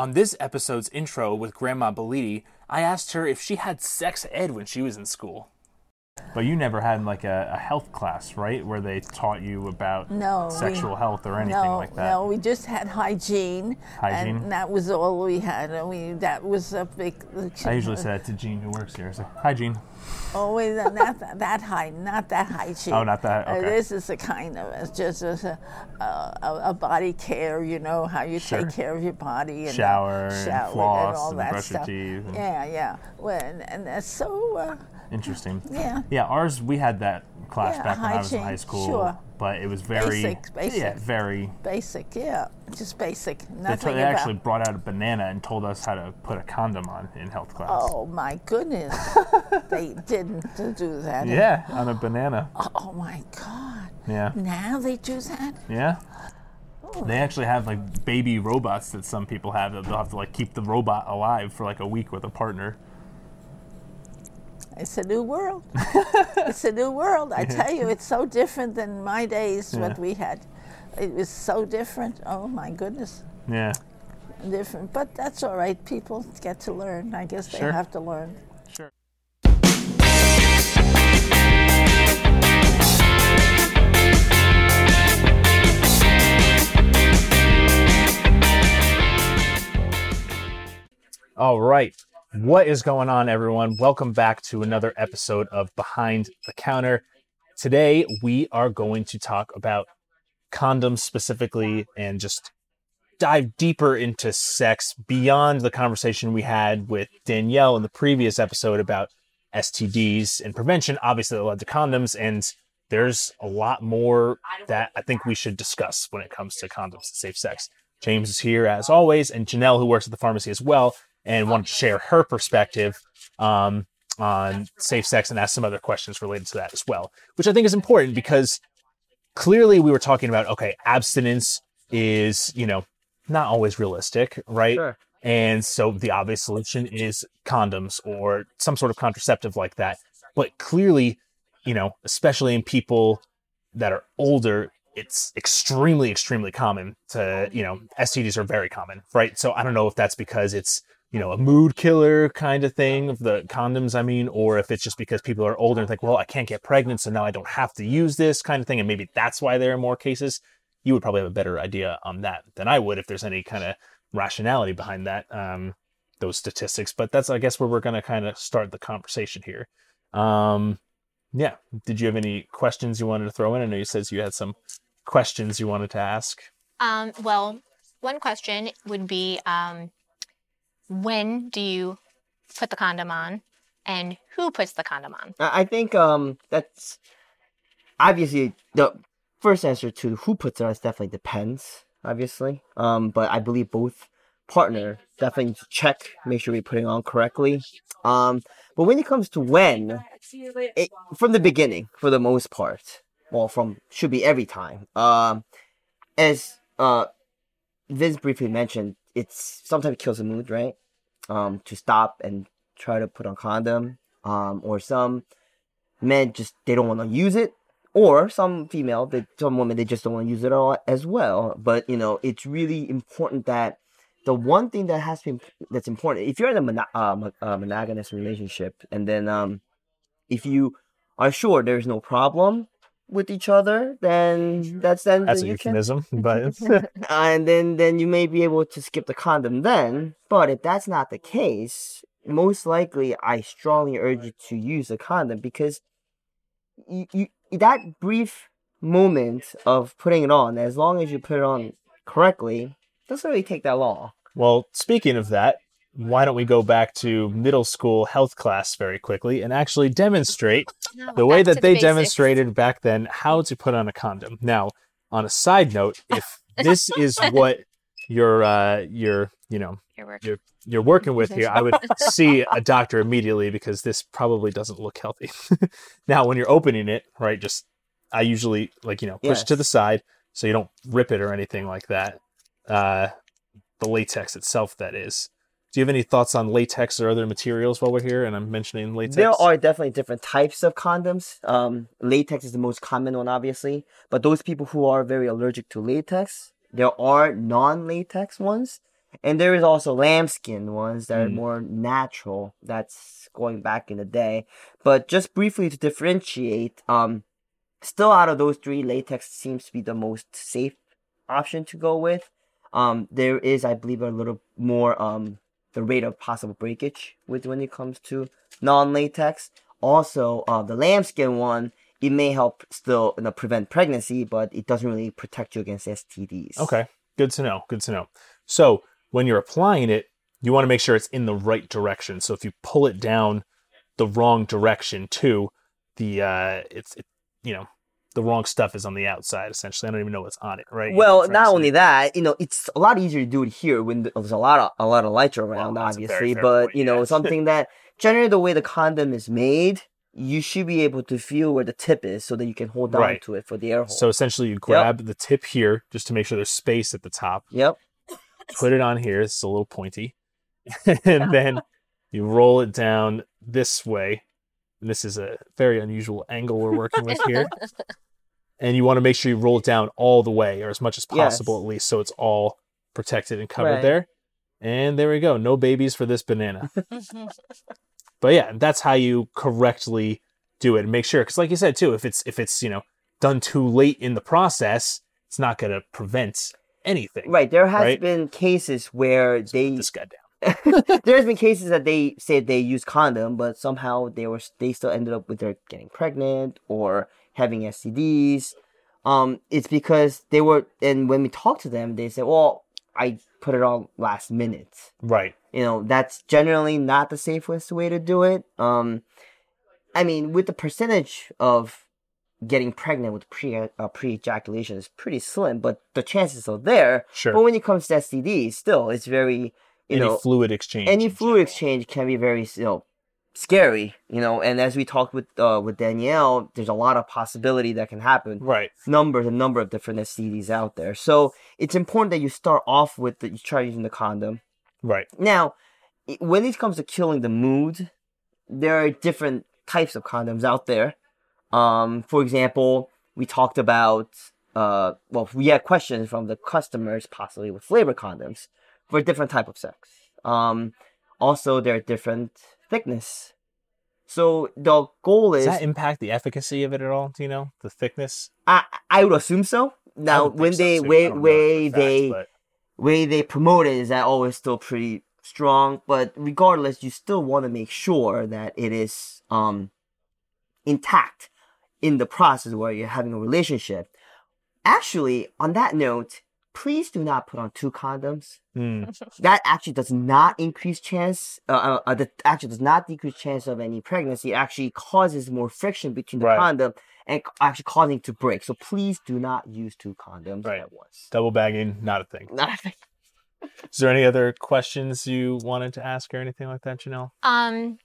On this episode's intro with Grandma Beliti, I asked her if she had sex ed when she was in school. But you never had like a, a health class, right, where they taught you about No, we- sexual health or anything no, like that. No, we just had hygiene. Hygiene? And that was all we had. And we that was a big. I usually say that to Jean who works here. So hygiene. Oh, wait, not that, that high, not that hygiene. Oh, not that- Uh, okay. this is a kind of it's just a, a, a body care. You know how you Sure. take care of your body and Shower and shower floss all and that brush your stuff. teeth and- Yeah, yeah. Well, and, and that's so. Uh, Interesting. Yeah. Yeah, ours we had that class Yeah, back when I was in high school, sure. but it was very Basic, basic. yeah, very. basic, yeah, just basic. They, Nothing they about. actually brought out a banana and told us how to put a condom on in health class. Oh my goodness, they didn't do that. Yeah, on a banana. Oh, oh my God. Yeah, Now they do that? yeah. They actually have like baby robots that some people have that they'll have to like keep the robot alive for like a week with a partner. It's a new world. it's a new world. I tell you, it's so different than my days, what we had. It was so different. Oh my goodness. Yeah, Different. But that's all right. People get to learn. I guess they have to learn. sure. All right. What is going on, everyone? Welcome back to another episode of Behind the Counter. Today, we are going to talk about condoms specifically and just dive deeper into sex beyond the conversation we had with Danielle in the previous episode about STDs and prevention. Obviously, that led to condoms, and there's a lot more that I think we should discuss when it comes to condoms and safe sex. James is here as always, and Janelle, who works at the pharmacy as well, and wanted to share her perspective um, on safe sex and ask some other questions related to that as well, which I think is important because clearly we were talking about okay, abstinence is you know not always realistic, right? Sure. And so the obvious solution is condoms or some sort of contraceptive like that. But clearly, you know, especially in people that are older, it's extremely, extremely common to, you know, STDs are very common, right? So I don't know if that's because it's, you know, a mood killer kind of thing of the condoms, I mean, or if it's just because people are older and think, well, I can't get pregnant, so now I don't have to use this kind of thing. And maybe that's why there are more cases. You would probably have a better idea on that than I would if there's any kind of rationality behind that, um, those statistics. But that's, I guess, where we're going to kind of start the conversation here. Um, yeah. Did you have any questions you wanted to throw in? I know you said you had some questions you wanted to ask. Um, well, one question would be um, when do you put the condom on and who puts the condom on? I think um that's obviously the first answer to who puts it on definitely depends, obviously. Um, but I believe both partner definitely check, make sure we're putting on correctly. Um, but when it comes to when, it, from the beginning, for the most part, well, from should be every time. Um, as uh, Vince briefly mentioned, it's sometimes kills the mood, right? Um, to stop and try to put on condom. Um, or some men just they don't want to use it, or some female, they, some women they just don't want to use it at all as well. But you know, it's really important that the one thing that has to be that's important if you're in a uh, uh, monogamous relationship, and then um, if you are sure there's no problem with each other, then mm-hmm. that's then That's a you can euphemism, but uh, and then then you may be able to skip the condom then. But if that's not the case, most likely I strongly urge you to use a condom because you, you that brief moment of putting it on, as long as you put it on correctly, doesn't really take that long. Well, speaking of that, why don't we go back to middle school health class very quickly and actually demonstrate the way that the they basics. demonstrated back then how to put on a condom. Now, on a side note, if this is what you're uh you're, you know, Your work. you're you're working with here, I would see a doctor immediately because this probably doesn't look healthy. now, when you're opening it, right, just I usually like, you know, push it to the side so you don't rip it or anything like that. Uh the latex itself that is. Do you have any thoughts on latex or other materials while we're here and I'm mentioning latex? There are definitely different types of condoms. Um, latex is the most common one, obviously. But those people who are very allergic to latex, there are non-latex ones And there is also lambskin ones that are Mm. more natural. That's going back in the day. But just briefly to differentiate, um, still out of those three, latex seems to be the most safe option to go with. Um, there is, I believe, a little more um the rate of possible breakage with when it comes to non-latex. Also, uh, the lambskin one, it may help still you know, prevent pregnancy, but it doesn't really protect you against STDs. Okay, good to know. Good to know. So when you're applying it, you want to make sure it's in the right direction. So if you pull it down the wrong direction too, the uh, it's it, you know the wrong stuff is on the outside. Essentially, I don't even know what's on it. Right. Well, Trying not to only that, you know, it's a lot easier to do it here when there's a lot of a lot of lights around, very obviously. fair But you know, yeah. something that generally the way the condom is made, you should be able to feel where the tip is, so that you can hold on Right. to it for the air hole. So essentially, you grab the tip here just to make sure there's space at the top. yep, Put it on here. It's a little pointy, and then you roll it down this way. And this is a very unusual angle we're working with here. and you want to make sure you roll it down all the way, or as much as possible Yes. at least, so it's all protected and covered Right. there. And there we go. No babies for this banana. but yeah, that's how you correctly do it. And make sure, because like you said too, if it's if it's you know done too late in the process, it's not going to prevent anything. right. There has Right. been cases where they This guy down. there's been cases that they said they used condom, but somehow they were they still ended up with their getting pregnant or having STDs. Um, it's because they were, and when we talked to them, they said, "Well, I put it on last minute." Right. You know, that's generally not the safest way to do it. Um, I mean, with the percentage of getting pregnant with pre uh, pre ejaculation is pretty slim, but the chances are there. Sure. But when it comes to STDs, still, it's very you Any know fluid exchange. any fluid exchange can be very you know scary you know and as we talked with uh, with danielle there's a lot of possibility that can happen Right. numbers a number of different stds out there so it's important that you start off with that you try using the condom Right. now when it comes to killing the mood there are different types of condoms out there um for example we talked about uh well we had questions from the customers possibly with flavor condoms for different type of sex um also there are different thickness so the goal Does is that impact the efficacy of it at all? Do you know the thickness? I, I would assume so now when they. I way way fact, they but- way they promote it is that it's still pretty strong but regardless you still want to make sure that it is um intact in the process where you're having a relationship actually on that note please do not put on two condoms Hmm. that actually does not increase chance uh, uh, uh, that actually does not decrease chance of any pregnancy it actually causes more friction between the Right. condom and actually causing it to break so please do not use two condoms Right. at once double bagging, not a thing. not a thing. Is there any other questions you wanted to ask or anything like that, Janelle? Um,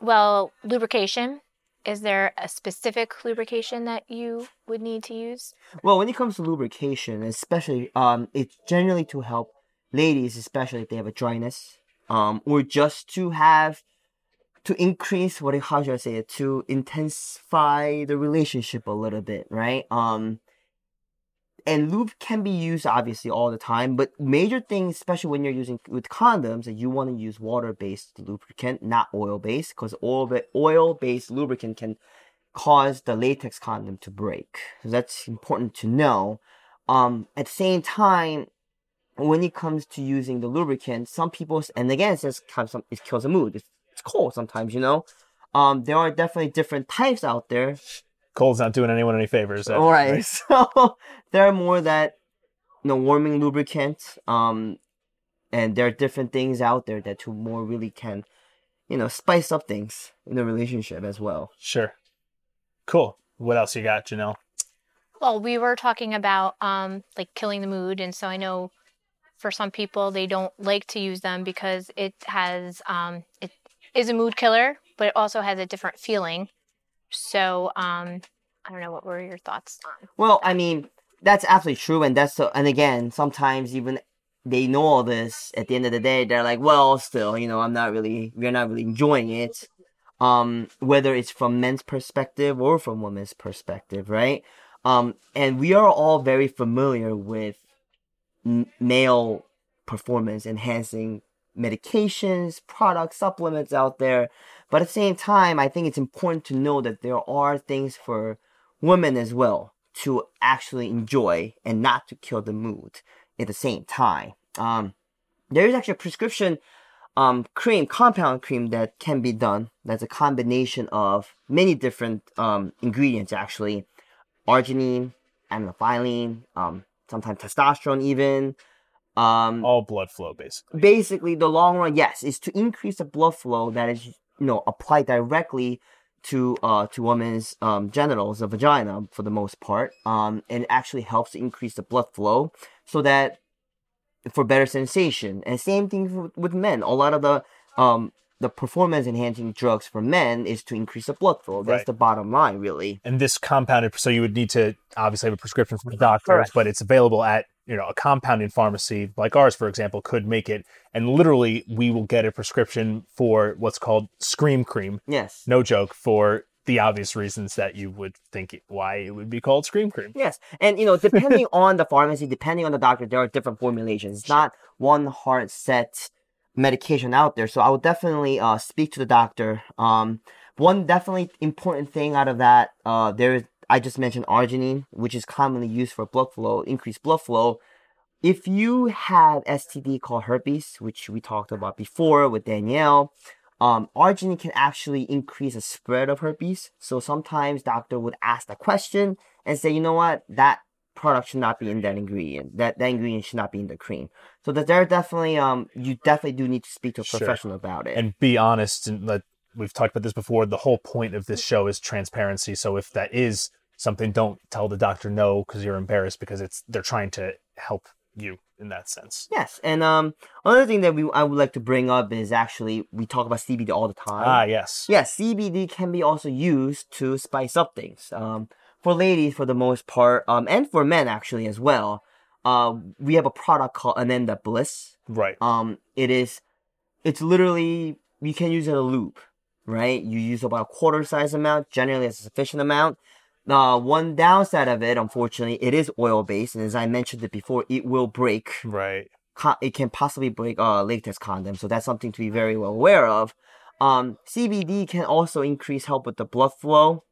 well, lubrication. Is there a specific lubrication that you would need to use? Well, when it comes to lubrication, especially, um, it's generally to help ladies, especially if they have a dryness, um, or just to have to increase what how should I say it to intensify the relationship a little bit, right? Um, and lube can be used obviously all the time, but major things, especially when you're using with condoms, that you want to use water-based lubricant, not oil-based, because oil oil-based lubricant can cause the latex condom to break. So that's important to know. Um, at the same time, when it comes to using the lubricant, some people, and again, it says kind of some, it kills the mood. It's, it's cold sometimes, you know. Um, there are definitely different types out there. Cold's not doing anyone any favors. that- All right, so there are more that, you know, warming lubricant. Um, and there are different things out there that to more really can, you know, spice up things in the relationship as well. Sure. Cool. What else you got, Janelle? Well, we were talking about um, like killing the mood, and so I know for some people they don't like to use them because it has um, it is a mood killer, but it also has a different feeling. So um, I don't know what were your thoughts on. Well, I mean, that's absolutely true, and that's so. And again, sometimes even they know all this. At the end of the day, they're like, "Well, still, you know, I'm not really, we're not really enjoying it." Um, whether it's from men's perspective or from women's perspective, right? Um, and we are all very familiar with male performance enhancing medications, products, supplements out there. But at the same time, I think it's important to know that there are things for women as well to actually enjoy and not to kill the mood at the same time. Um, there is actually a prescription um, cream, compound cream that can be done. That's a combination of many different um, ingredients, actually. Arginine, aminophylline, um, sometimes testosterone, even. Um, All blood flow, basically. basically, the long run, yes, is to increase the blood flow that is, you know, applied directly to uh to women's um genitals, the vagina, for the most part. Um, and it actually helps to increase the blood flow so that for better sensation. And same thing with men. A lot of the um the performance enhancing drugs for men is to increase the blood flow. That's Right. the bottom line, really. And this compounded, so you would need to obviously have a prescription from the doctor, but it's available at you know a compounding pharmacy like ours, for example, could make it. And literally, we will get a prescription for what's called Scream Cream. Yes. No joke, for the obvious reasons that you would think it, why it would be called Scream Cream. Yes, and you know, depending on the pharmacy, depending on the doctor, there are different formulations. It's not one hard set medication out there. So I would definitely uh, speak to the doctor. Um, one definitely important thing out of that, uh, there is I just mentioned arginine, which is commonly used for blood flow, increased blood flow. If you have STD called herpes, which we talked about before with Danielle, um, arginine can actually increase the spread of herpes. So sometimes doctor would ask the question and say, you know what, that product should not be in that ingredient. That that ingredient should not be in the cream. So that there are definitely um you definitely do need to speak to a Sure. professional about it. and be honest and let we've talked about this before the whole point of this show is transparency so if that is something don't tell the doctor no because you're embarrassed because it's they're trying to help you in that sense yes, and um another thing that we I would like to bring up is actually we talk about CBD all the time. ah yes Yes, CBD can be also used to spice up things. Um, for ladies, for the most part, um, and for men actually as well. Uh, we have a product called Ananda Bliss. right Um, it is, it's literally you can use it in a loop, right? You use about a quarter size amount. Generally, it's a sufficient amount. Uh, one downside of it, unfortunately, it is oil based, and as I mentioned it before, it will break right it can possibly break uh, latex condom, so that's something to be very well aware of. Um, CBD can also increase help with the blood flow,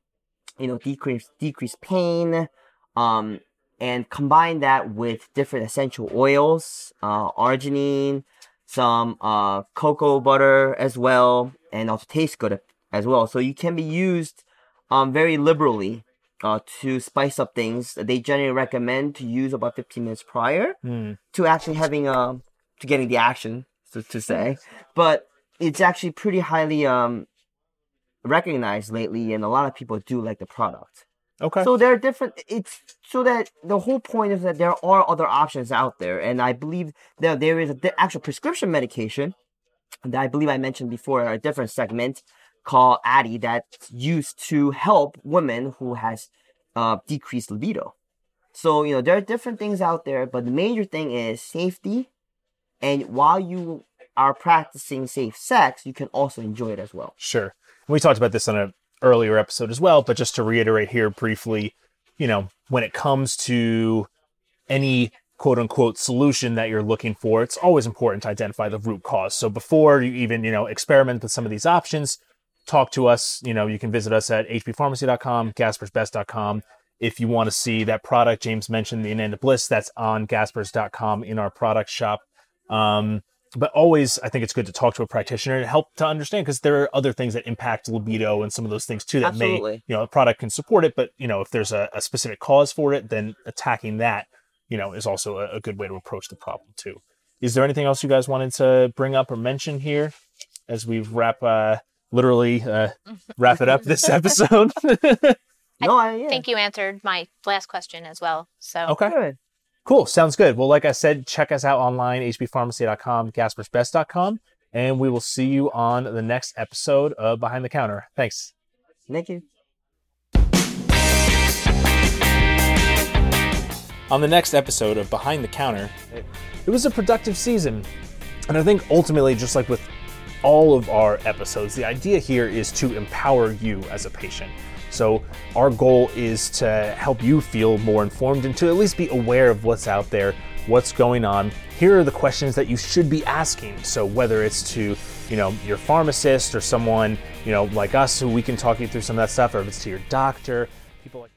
you know, decrease decrease pain, um, and combine that with different essential oils, uh, arginine, some uh, cocoa butter as well, and also tastes good as well. So you can be used um, very liberally uh, to spice up things. They generally recommend to use about 15 minutes prior Hmm. to actually having um to getting the action so to say but it's actually pretty highly um recognized lately and a lot of people do like the product okay so there are different it's so that the whole point is that there are other options out there and i believe that there is a di- actual prescription medication that i believe i mentioned before a different segment called Addyi that's used to help women who has uh, decreased libido so, you know, there are different things out there, but the major thing is safety. And while you are practicing safe sex, you can also enjoy it as well. Sure. We talked about this on an earlier episode as well, but just to reiterate here briefly, you know, when it comes to any quote unquote solution that you're looking for, it's always important to identify the root cause. So before you even, you know, experiment with some of these options, talk to us. You know, you can visit us at hbpharmacy.com, gaspersbest.com. If you want to see that product, James mentioned the Ananda Bliss, that's on gaspers.com in our product shop. Um, but always, I think it's good to talk to a practitioner and help to understand because there are other things that impact libido and some of those things too that may, you know, a product can support it, but you know, if there's a, a specific cause for it, then attacking that, you know, is also a, a good way to approach the problem too. Is there anything else you guys wanted to bring up or mention here as we wrap, uh, literally uh, wrap it up this episode? No, I, yeah. think you answered my last question as well. So okay. Good. Cool. Sounds good. Well, like I said, check us out online, hbpharmacy.com, gaspersbest.com, and we will see you on the next episode of Behind the Counter. Thanks. Thank you. On the next episode of Behind the Counter, it, it was a productive season. And I think ultimately, just like with all of our episodes, the idea here is to empower you as a patient. So, our goal is to help you feel more informed and to at least be aware of what's out there what's going on. Here are the questions that you should be asking. So whether it's to, you know, your pharmacist or someone, you know, like us who we can talk you through some of that stuff, or if it's to your doctor, people like